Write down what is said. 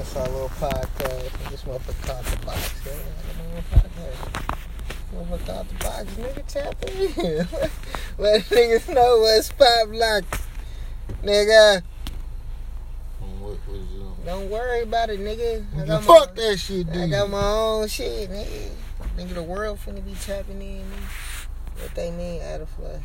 It's our little podcast. This motherfucker caught the box. Yeah, I. Motherfucker called the box. Nigga, tap in. Let niggas know what's pop lock. Nigga, don't worry about it, nigga. I got Fuck my, that shit, I got my own shit, nigga. Nigga, the world finna be tapping in. Nigga. What they mean, Adafly.